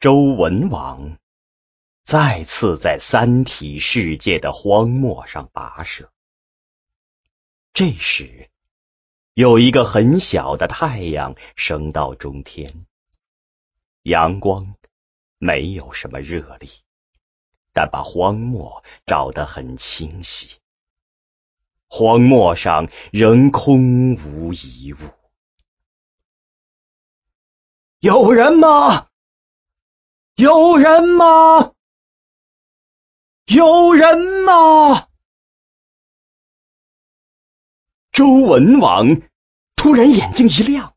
周文王再次在三体世界的荒漠上跋涉。这时，有一个很小的太阳升到中天，阳光没有什么热力，但把荒漠照得很清晰。荒漠上仍空无一物。有人吗？有人吗？有人吗？周文王突然眼睛一亮，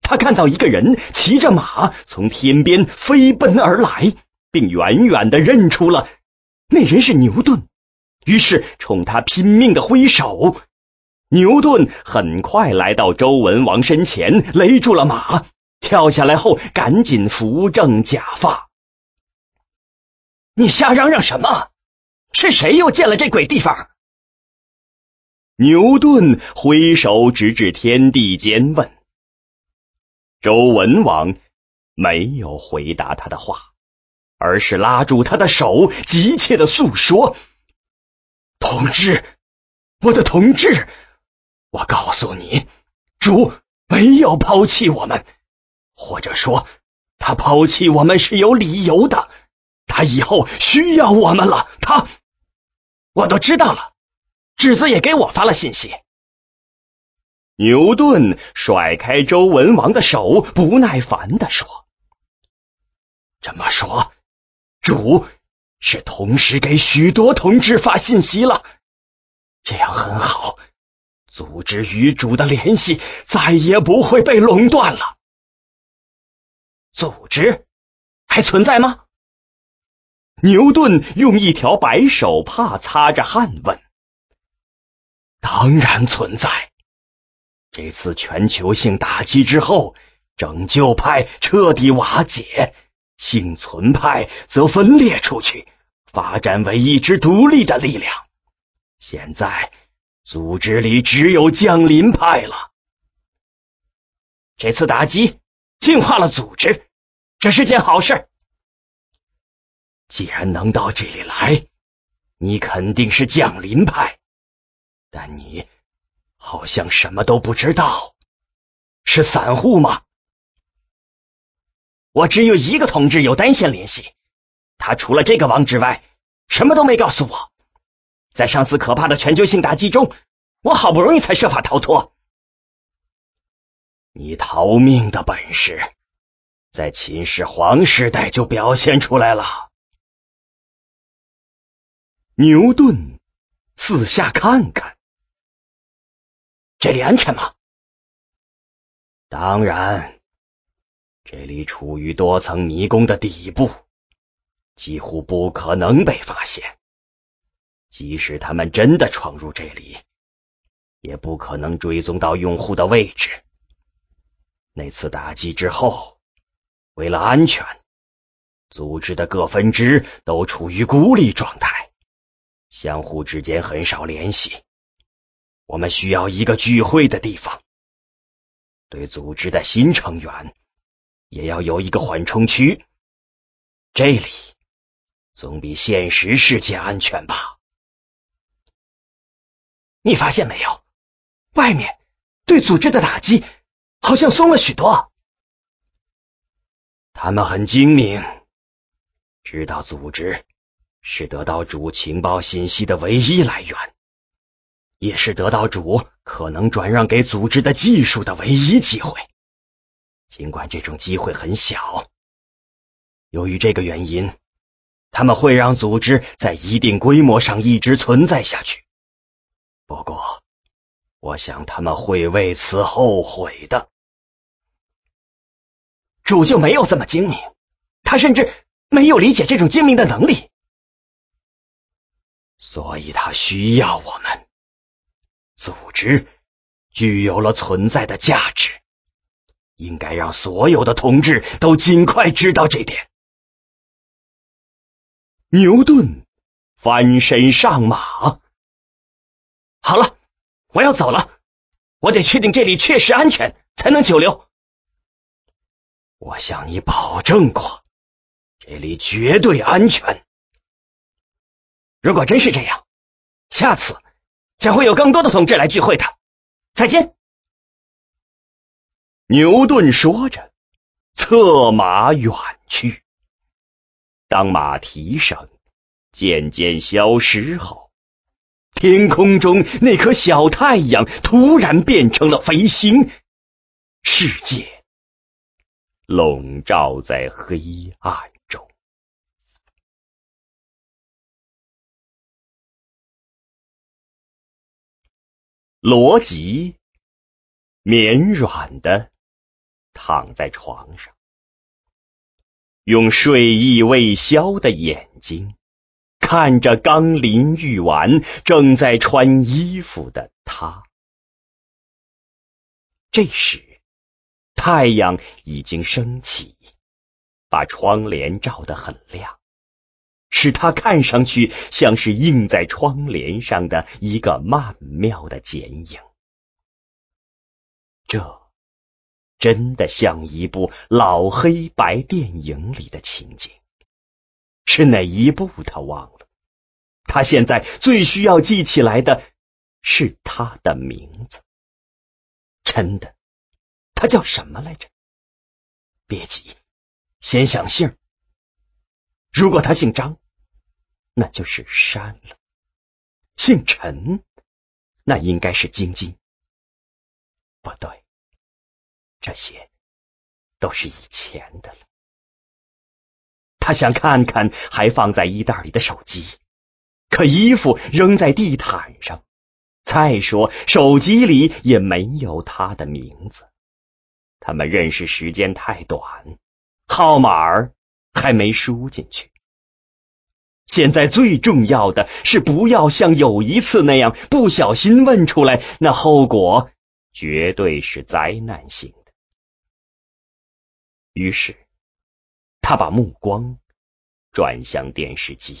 他看到一个人骑着马从天边飞奔而来，并远远的认出了那人是牛顿，于是冲他拼命的挥手。牛顿很快来到周文王身前，勒住了马。跳下来后，赶紧扶正假发。你瞎嚷嚷什么？是谁又建了这鬼地方？牛顿挥手直指天地间问。周文王没有回答他的话，而是拉住他的手，急切的诉说：“同志，我的同志，我告诉你，主没有抛弃我们。”或者说，他抛弃我们是有理由的。他以后需要我们了。他，我都知道了。纸子也给我发了信息。牛顿甩开周文王的手，不耐烦的说：“这么说，主是同时给许多同志发信息了。这样很好，组织与主的联系再也不会被垄断了。”组织还存在吗？牛顿用一条白手帕擦着汗问：“当然存在。这次全球性打击之后，拯救派彻底瓦解，幸存派则分裂出去，发展为一支独立的力量。现在组织里只有降临派了。这次打击净化了组织。”这是件好事。既然能到这里来，你肯定是降临派，但你好像什么都不知道，是散户吗？我只有一个同志有单线联系，他除了这个王之外，什么都没告诉我。在上次可怕的全球性打击中，我好不容易才设法逃脱。你逃命的本事。在秦始皇时代就表现出来了。牛顿四下看看，这里安全吗？当然，这里处于多层迷宫的底部，几乎不可能被发现。即使他们真的闯入这里，也不可能追踪到用户的位置。那次打击之后。为了安全，组织的各分支都处于孤立状态，相互之间很少联系。我们需要一个聚会的地方。对组织的新成员，也要有一个缓冲区。这里总比现实世界安全吧？你发现没有？外面对组织的打击好像松了许多。他们很精明，知道组织是得到主情报信息的唯一来源，也是得到主可能转让给组织的技术的唯一机会。尽管这种机会很小，由于这个原因，他们会让组织在一定规模上一直存在下去。不过，我想他们会为此后悔的。主就没有这么精明，他甚至没有理解这种精明的能力，所以他需要我们。组织具有了存在的价值，应该让所有的同志都尽快知道这点。牛顿翻身上马，好了，我要走了，我得确定这里确实安全，才能久留。我向你保证过，这里绝对安全。如果真是这样，下次将会有更多的同志来聚会的。再见。牛顿说着，策马远去。当马蹄声渐渐消失后，天空中那颗小太阳突然变成了飞星，世界笼罩在黑暗中。罗辑绵软的躺在床上。用睡意未消的眼睛看着刚淋浴完、正在穿衣服的他。这时，太阳已经升起，把窗帘照得很亮，使他看上去像是映在窗帘上的一个曼妙的剪影。这。真的像一部老黑白电影里的情景，是哪一部他忘了？他现在最需要记起来的是他的名字。真的，他叫什么来着？别急，先想姓。如果他姓张，那就是山了；姓陈，那应该是晶晶。不对。这些都是以前的了。他想看看还放在衣袋里的手机，可衣服扔在地毯上。再说，手机里也没有他的名字。他们认识时间太短，号码儿还没输进去。现在最重要的是，不要像有一次那样不小心问出来，那后果绝对是灾难性的。于是，他把目光转向电视机。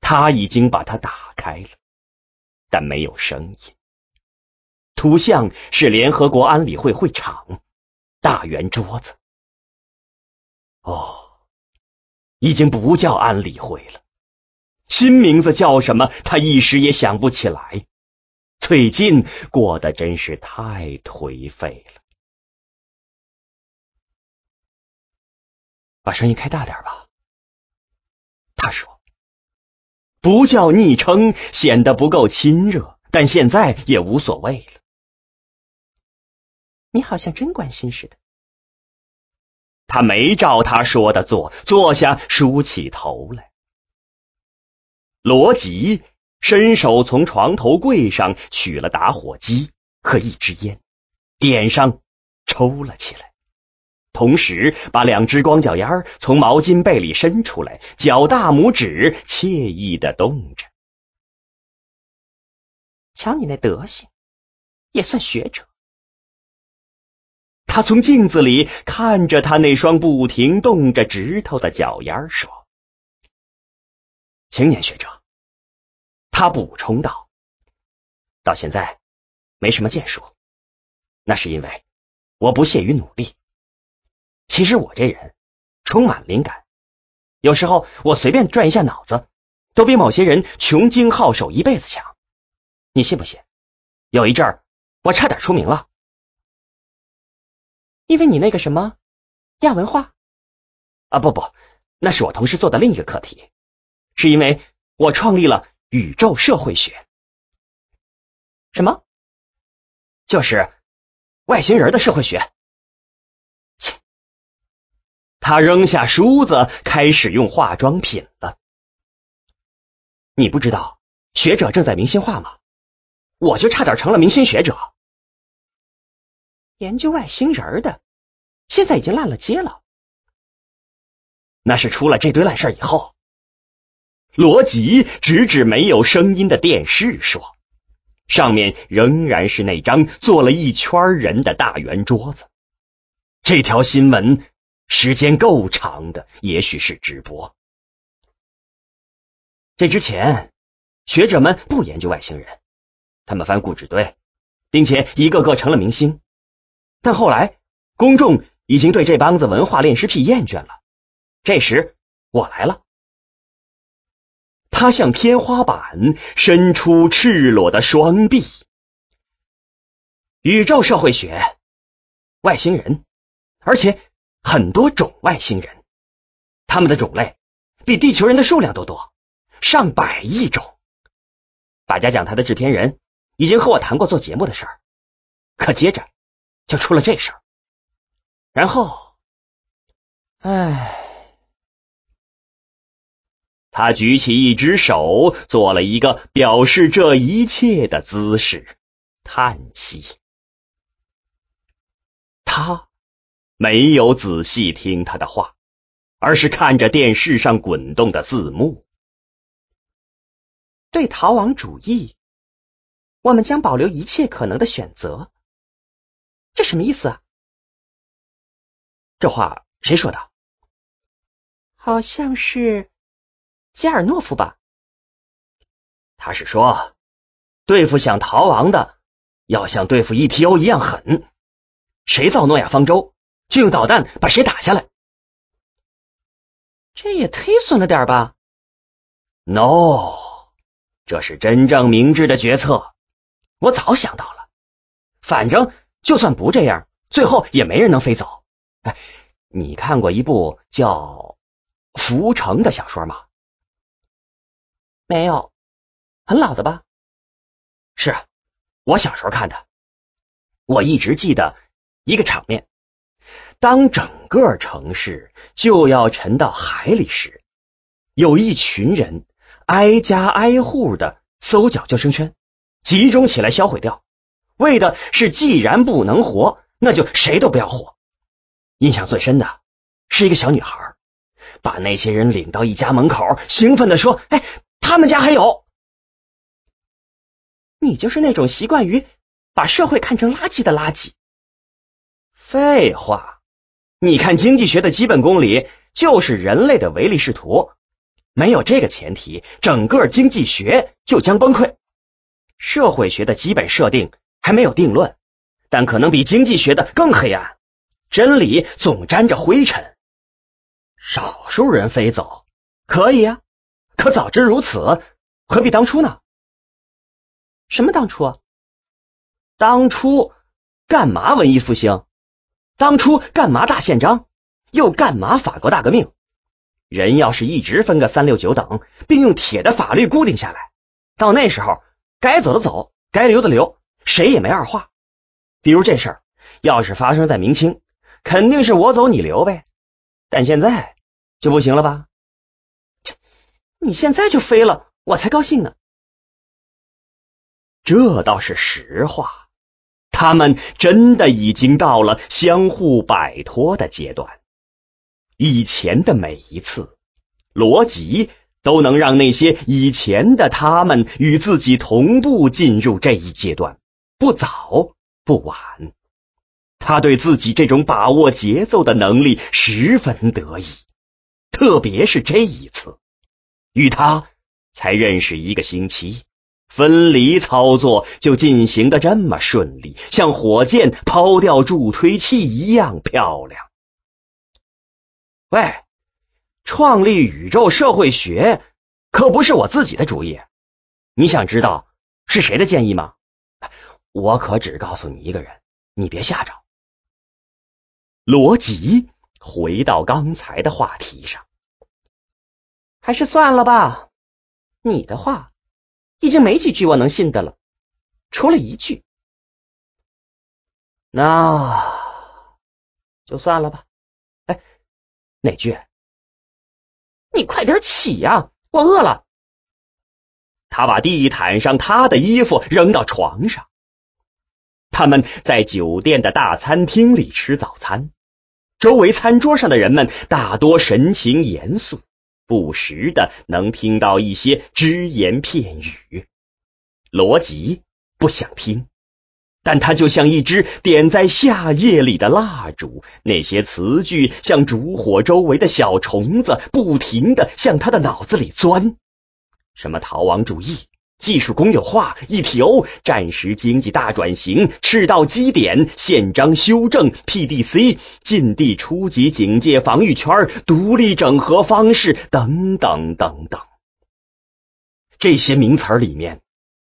他已经把它打开了，但没有声音。图像是联合国安理会会场，大圆桌子。哦，已经不叫安理会了，新名字叫什么？他一时也想不起来。最近过得真是太颓废了。把声音开大点吧，他说：“不叫昵称显得不够亲热，但现在也无所谓了。”你好像真关心似的。他没照他说的做，坐下梳起头来。罗辑伸手从床头柜上取了打火机和一支烟，点上，抽了起来。同时，把两只光脚丫从毛巾被里伸出来，脚大拇指惬意的动着。瞧你那德行，也算学者。他从镜子里看着他那双不停动着指头的脚丫，说：“青年学者。”他补充道：“到现在没什么建树，那是因为我不屑于努力。”其实我这人充满灵感，有时候我随便转一下脑子，都比某些人穷经好手一辈子强。你信不信？有一阵儿我差点出名了，因为你那个什么亚文化啊，不不，那是我同事做的另一个课题，是因为我创立了宇宙社会学。什么？就是外星人的社会学。切他扔下梳子，开始用化妆品了。你不知道学者正在明星化吗？我就差点成了明星学者。研究外星人的，现在已经烂了街了。那是出了这堆烂事以后。罗辑指指没有声音的电视说：“上面仍然是那张坐了一圈人的大圆桌子。”这条新闻。时间够长的，也许是直播。这之前，学者们不研究外星人，他们翻故纸堆，并且一个个成了明星。但后来，公众已经对这帮子文化恋尸癖厌倦了，这时我来了，他向天花板伸出赤裸的双臂。宇宙社会学，外星人，而且很多种外星人，他们的种类比地球人的数量都多，上百亿种。大家讲他的制片人已经和我谈过做节目的事儿，可接着就出了这事儿，然后，唉。他举起一只手，做了一个表示这一切的姿势，叹息。他没有仔细听他的话，而是看着电视上滚动的字幕。对逃亡主义，我们将保留一切可能的选择。这什么意思啊？这话谁说的？好像是。加尔诺夫吧，他是说，对付想逃亡的，要像对付 ETO 一样狠，谁造诺亚方舟，就用导弹把谁打下来。这也忒损了点吧？No，这是真正明智的决策。我早想到了，反正就算不这样，最后也没人能飞走。哎，你看过一部叫《浮城》的小说吗？没有，很老的吧？是，我小时候看的。我一直记得一个场面：当整个城市就要沉到海里时，有一群人挨家挨户的搜缴救生圈，集中起来销毁掉，为的是既然不能活，那就谁都不要活。印象最深的是一个小女孩，把那些人领到一家门口，兴奋的说：“哎！”他们家还有，你就是那种习惯于把社会看成垃圾的垃圾。废话，你看经济学的基本公理就是人类的唯利是图，没有这个前提，整个经济学就将崩溃。社会学的基本设定还没有定论，但可能比经济学的更黑暗。真理总沾着灰尘，少数人飞走可以啊。可早知如此，何必当初呢？什么当初？啊当初干嘛文艺复兴？当初干嘛大宪章？又干嘛法国大革命？人要是一直分个三六九等，并用铁的法律固定下来，到那时候该走的走，该留的留，谁也没二话。比如这事儿，要是发生在明清，肯定是我走你留呗。但现在就不行了吧？你现在就飞了，我才高兴呢。这倒是实话，他们真的已经到了相互摆脱的阶段。以前的每一次，罗辑都能让那些以前的他们与自己同步进入这一阶段，不早不晚。他对自己这种把握节奏的能力十分得意，特别是这一次。与他才认识一个星期，分离操作就进行的这么顺利，像火箭抛掉助推器一样漂亮。喂，创立宇宙社会学可不是我自己的主意，你想知道是谁的建议吗？我可只告诉你一个人，你别吓着。罗辑回到刚才的话题上。还是算了吧，你的话已经没几句我能信的了，除了一句，那就算了吧。哎，哪句？你快点起呀，我饿了。他把地毯上他的衣服扔到床上。他们在酒店的大餐厅里吃早餐，周围餐桌上的人们大多神情严肃。不时的能听到一些只言片语，罗辑不想听，但他就像一支点在夏夜里的蜡烛，那些词句像烛火周围的小虫子，不停的向他的脑子里钻。什么逃亡主义、技术公有化、一体欧、战时经济大转型、赤道基点、宪章修正、PDC、近地初级警戒防御圈、独立整合方式等等等等。这些名词里面，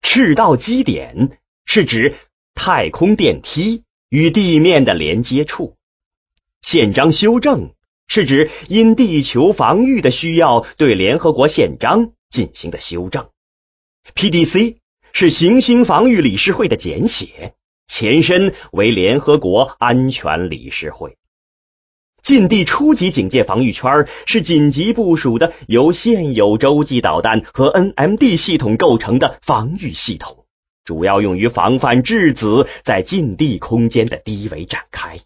赤道基点是指太空电梯与地面的连接处，宪章修正是指因地球防御的需要对联合国宪章进行的修正。PDC 是行星防御理事会的简写，前身为联合国安全理事会。近地初级警戒防御圈是紧急部署的由现有洲际导弹和 NMD 系统构成的防御系统，主要用于防范质子在近地空间的低维展开。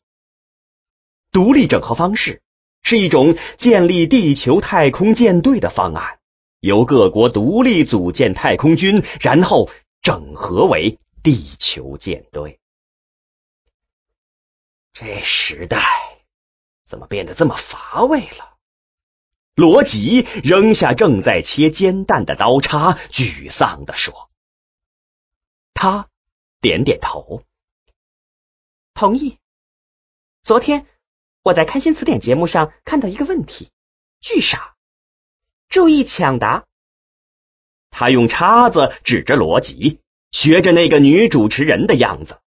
独立整合方式是一种建立地球太空舰队的方案。由各国独立组建太空军，然后整合为地球舰队。这时代怎么变得这么乏味了？罗辑扔下正在切煎蛋的刀叉，沮丧地说：“他点点头，同意。昨天我在开心词典节目上看到一个问题，巨傻。”注意抢答！他用叉子指着罗辑，学着那个女主持人的样子。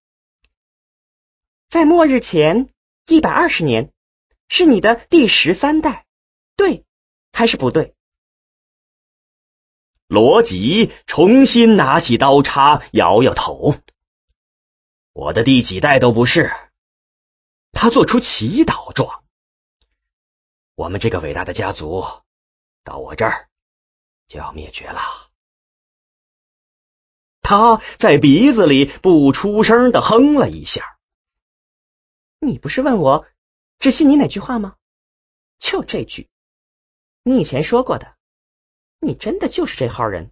在末日前一百二十年，是你的第十三代，对还是不对？罗辑重新拿起刀叉，摇摇头。我的第几代都不是。他做出祈祷状。我们这个伟大的家族。到我这儿就要灭绝了。他在鼻子里不出声的哼了一下。你不是问我只信你哪句话吗？就这句，你以前说过的。你真的就是这号人？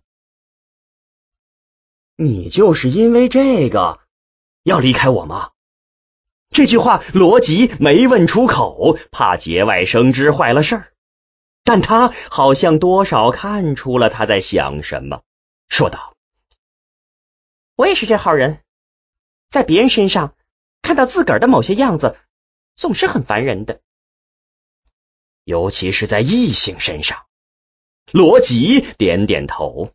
你就是因为这个要离开我吗？这句话罗辑没问出口，怕节外生枝，坏了事儿。但他好像多少看出了他在想什么，说道：“我也是这号人，在别人身上看到自个儿的某些样子，总是很烦人的，尤其是在异性身上。”罗辑点点头。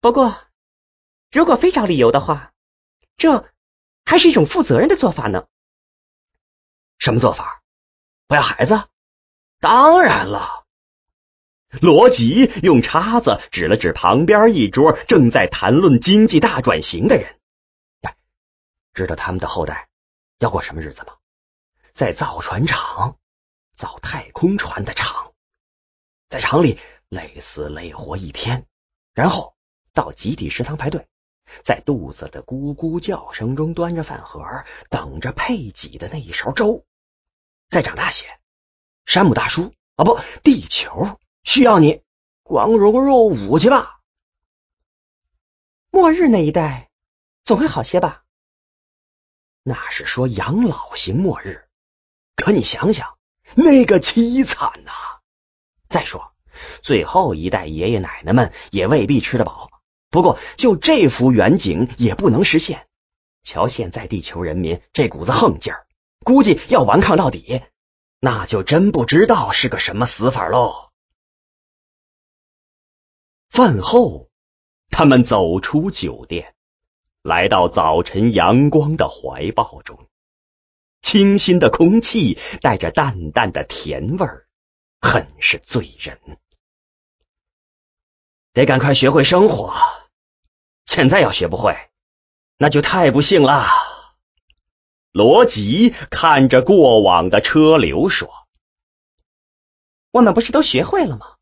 不过，如果非找理由的话，这还是一种负责任的做法呢。什么做法？不要孩子？当然了，罗吉用叉子指了指旁边一桌正在谈论经济大转型的人。知道他们的后代要过什么日子吗？在造船厂造太空船的厂，在厂里累死累活一天，然后到集体食堂排队，在肚子的咕咕叫声中端着饭盒，等着配给的那一勺粥。再长大些。山姆大叔啊，不，地球需要你光荣入伍去吧。末日那一代总会好些吧？那是说养老型末日，可你想想，那个凄惨呐！再说，最后一代爷爷奶奶们也未必吃得饱。不过，就这幅远景也不能实现。瞧现在地球人民这股子横劲儿，估计要顽抗到底。那就真不知道是个什么死法喽。饭后，他们走出酒店，来到早晨阳光的怀抱中。清新的空气带着淡淡的甜味儿，很是醉人。得赶快学会生活，现在要学不会，那就太不幸了。罗吉看着过往的车流说：“我们不是都学会了吗？”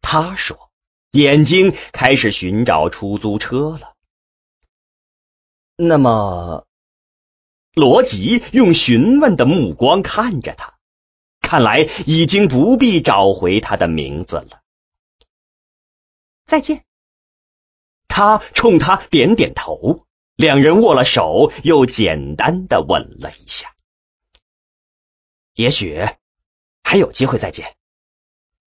他说，眼睛开始寻找出租车了。那么，罗吉用询问的目光看着他，看来已经不必找回他的名字了。再见。他冲他点点头。两人握了手，又简单的吻了一下。也许还有机会再见，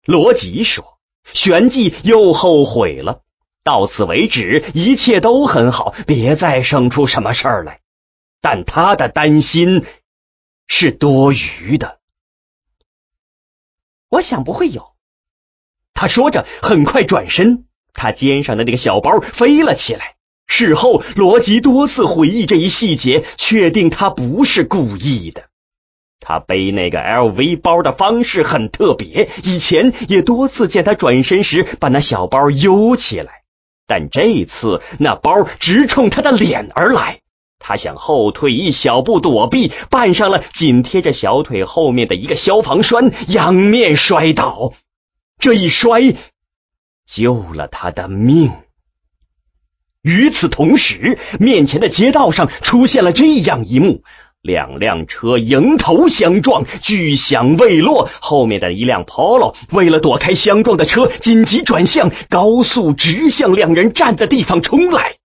罗辑说。旋即又后悔了，到此为止，一切都很好，别再生出什么事儿来。但他的担心是多余的。我想不会有。他说着，很快转身，他肩上的那个小包飞了起来。事后，罗辑多次回忆这一细节，确定他不是故意的。他背那个 LV 包的方式很特别，以前也多次见他转身时把那小包悠起来，但这次那包直冲他的脸而来。他想后退一小步躲避，绊上了紧贴着小腿后面的一个消防栓，仰面摔倒。这一摔，救了他的命。与此同时，面前的街道上出现了这样一幕：两辆车迎头相撞，巨响未落，后面的一辆 Polo 为了躲开相撞的车，紧急转向，高速直向两人站的地方冲来。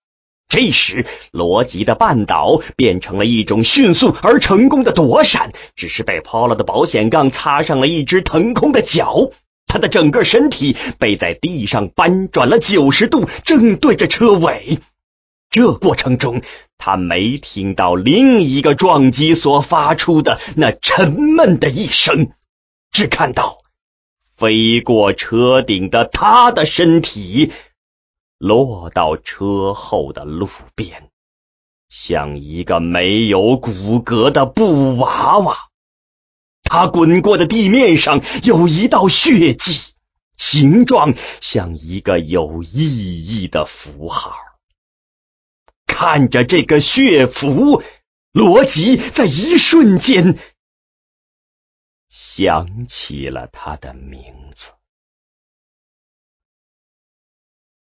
这时，罗辑的绊倒变成了一种迅速而成功的躲闪，只是被 Polo 的保险杠擦上了一只腾空的脚，他的整个身体被在地上翻转了九十度，正对着车尾。这过程中，他没听到另一个撞击所发出的那沉闷的一声，只看到飞过车顶的他的身体。落到车后的路边，像一个没有骨骼的布娃娃。他滚过的地面上有一道血迹，形状像一个有意义的符号。看着这个血符，罗辑在一瞬间想起了他的名字。